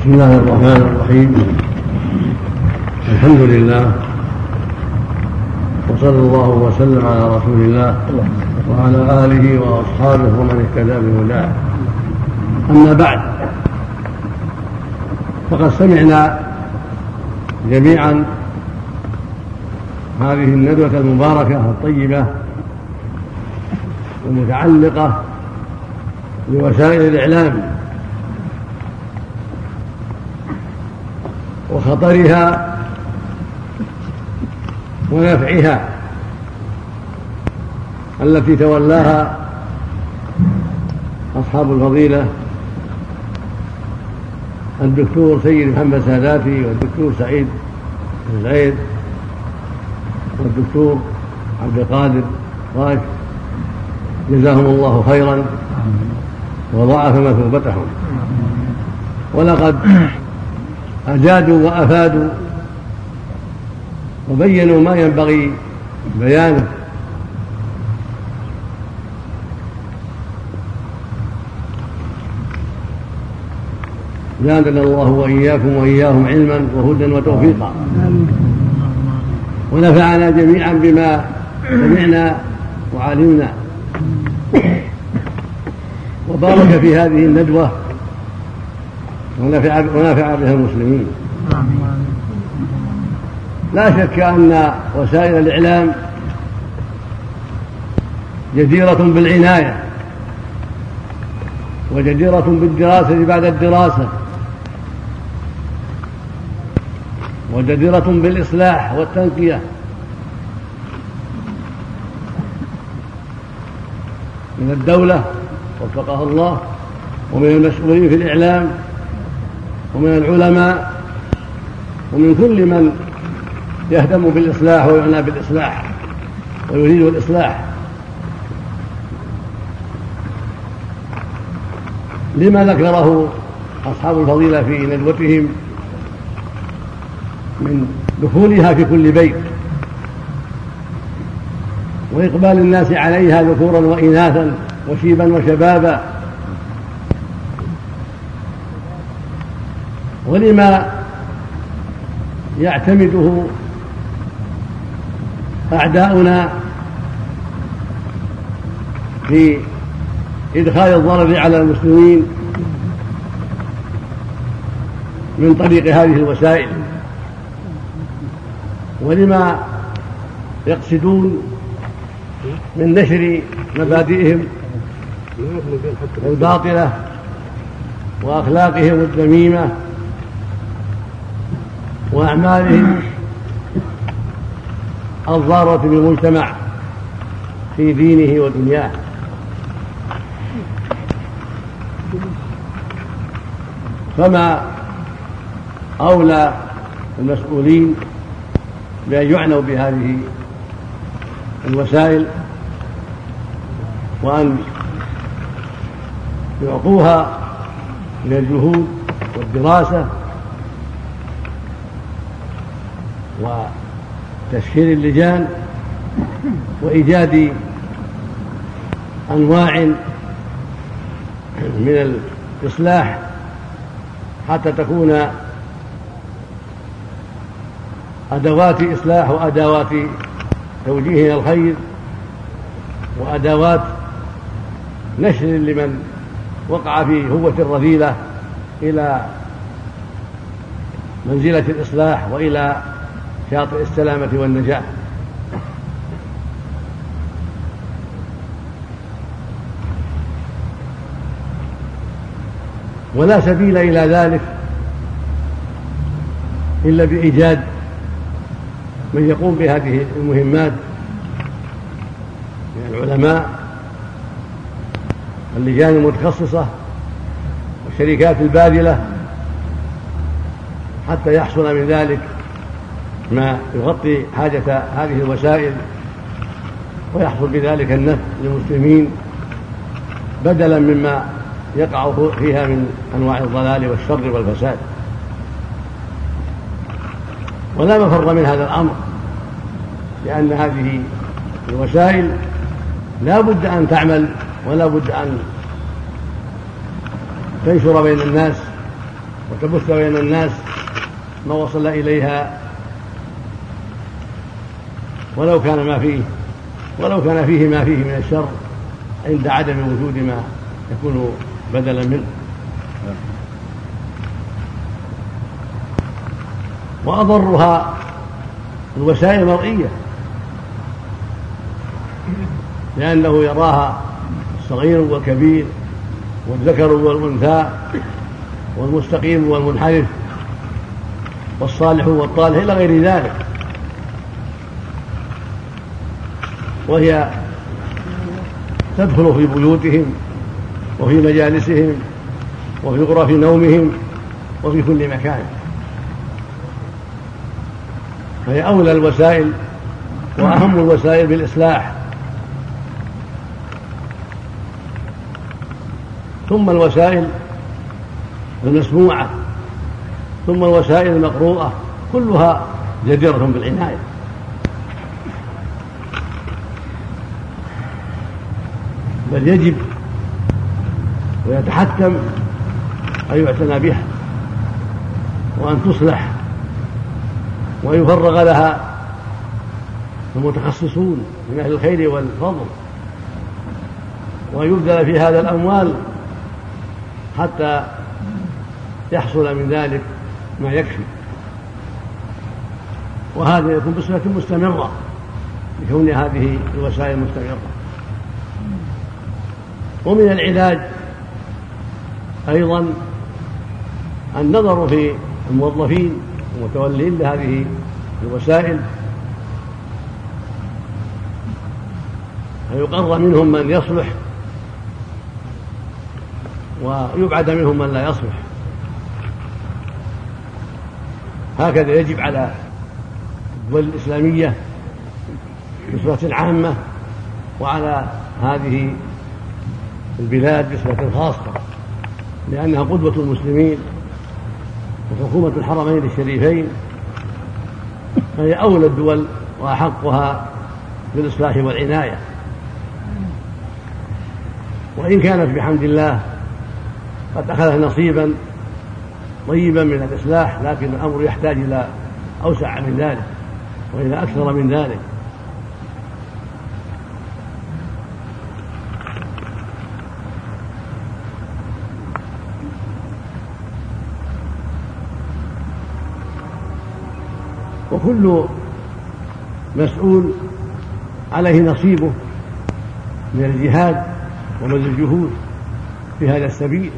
بسم الله الرحمن الرحيم. الحمد لله. وصلى الله وسلم على رسول الله وعلى آله وأصحابه ومن اهتدى بهداه. أما بعد فقد سمعنا جميعا هذه الندوة المباركة الطيبة المتعلقة بوسائل الإعلام وخطرها ونفعها التي تولاها أصحاب الفضيلة الدكتور سيد محمد ساداتي والدكتور سعيد بن زيد والدكتور عبد القادر راش جزاهم الله خيرا وضاعف مثوبتهم ولقد أجادوا وأفادوا وبينوا ما ينبغي بيانه. زادنا الله وإياكم وإياهم علما وهدى وتوفيقا. ونفعنا جميعا بما سمعنا وعلمنا. وبارك في هذه الندوة ونفع, ونفع بها المسلمين. لا شك أن وسائل الإعلام جديرة بالعناية وجديرة بالدراسة بعد الدراسة وجديرة بالإصلاح والتنقية. من الدولة وفقها الله ومن المسؤولين في الإعلام ومن العلماء ومن كل من يهتم بالإصلاح ويعنى بالإصلاح ويريد الإصلاح. لما ذكره أصحاب الفضيلة في ندوتهم من دخولها في كل بيت وإقبال الناس عليها ذكورا وإناثا وشيبا وشبابا ولما يعتمده أعداؤنا في إدخال الضرر على المسلمين من طريق هذه الوسائل ولما يقصدون من نشر مبادئهم الباطلة وأخلاقهم الذميمة وأعمالهم الضارة بالمجتمع في دينه ودنياه. فما أولى المسؤولين بأن يعنوا بهذه الوسائل وأن يعطوها من الجهود والدراسة وتشكيل اللجان وإيجاد أنواع من الإصلاح حتى تكون أدوات إصلاح وأدوات توجيه إلى الخير وأدوات نشر لمن وقع في هوة الرذيلة إلى منزلة الإصلاح وإلى شاطئ السلامة والنجاة. ولا سبيل إلى ذلك إلا بإيجاد من يقوم بهذه المهمات من العلماء اللجان المتخصصة والشركات الباذلة حتى يحصل من ذلك ما يغطي حاجة هذه الوسائل ويحصل بذلك النفع للمسلمين بدلا مما يقع فيها من أنواع الضلال والشر والفساد. ولا مفر من هذا الأمر لأن هذه الوسائل لا بد أن تعمل ولا بد أن تنشر بين الناس وتبث بين الناس ما وصل إليها ولو كان ما فيه ولو كان فيه ما فيه من الشر عند عدم وجود ما يكون بدلا منه. وأضرها الوسائل المرئية لأنه يراها الصغير والكبير والذكر والأنثى والمستقيم والمنحرف والصالح والطالح إلى غير ذلك. وهي تدخل في بيوتهم وفي مجالسهم وفي غرف نومهم وفي كل مكان. فهي أولى الوسائل وأهم الوسائل بالإصلاح. ثم الوسائل المسموعة ثم الوسائل المقروءة كلها جديرة بالعناية بل يجب ويتحتم أن يعتنى بها وأن تصلح وأن يفرغ لها المتخصصون من أهل الخير والفضل وأن يبذل في هذا الأموال حتى يحصل من ذلك ما يكفي. وهذا يكون بصفة مستمرة لكون هذه الوسائل مستمرة. ومن العلاج أيضا النظر في الموظفين المتولين لهذه الوسائل. فيقر منهم من يصلح ويبعد منهم من لا يصلح. هكذا يجب على الدول الإسلامية بصفة عامة وعلى هذه البلاد بصفة خاصة لأنها قدوة المسلمين وحكومة الحرمين الشريفين فهي أولى الدول وأحقها بالإصلاح والعناية. وإن كانت بحمد الله قد أخذت نصيبا طيبا من الإصلاح لكن الأمر يحتاج إلى أوسع من ذلك وإلى أكثر من ذلك. وكل مسؤول عليه نصيبه من الجهاد ومن الجهود في هذا السبيل.